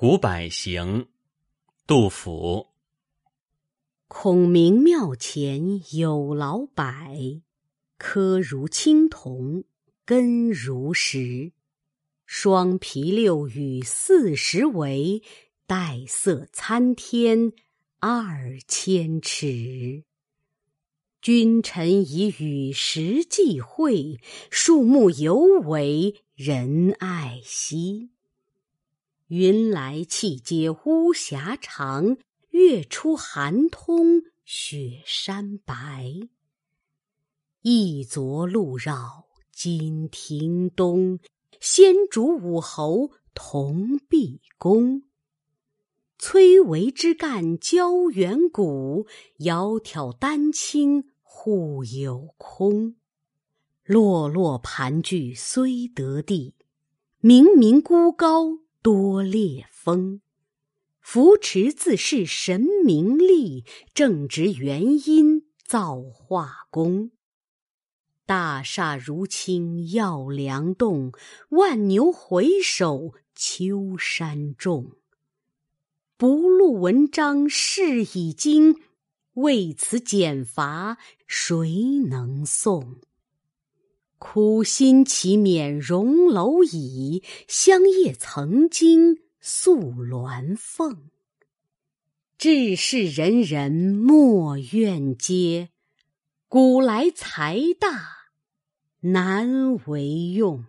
古柏行，杜甫。孔明庙前有老柏，柯如青铜，根如石。双皮六羽四十围，带色参天二千尺。君臣已与时际会，树木犹为人爱惜。云来气接巫峡长，月出寒通雪山白。一昨路绕金庭东，先主武侯同毕公。崔嵬之干交远古，窈窕丹青互有空。落落盘踞虽得地，冥冥孤高。多烈风，扶持自是神明力，正直元因造化功。大厦如倾耀梁栋，万牛回首秋山重。不录文章事已经，为此减罚谁能颂？苦心岂免荣蝼蚁，香叶曾经宿鸾凤。志士仁人莫怨嗟，古来才大难为用。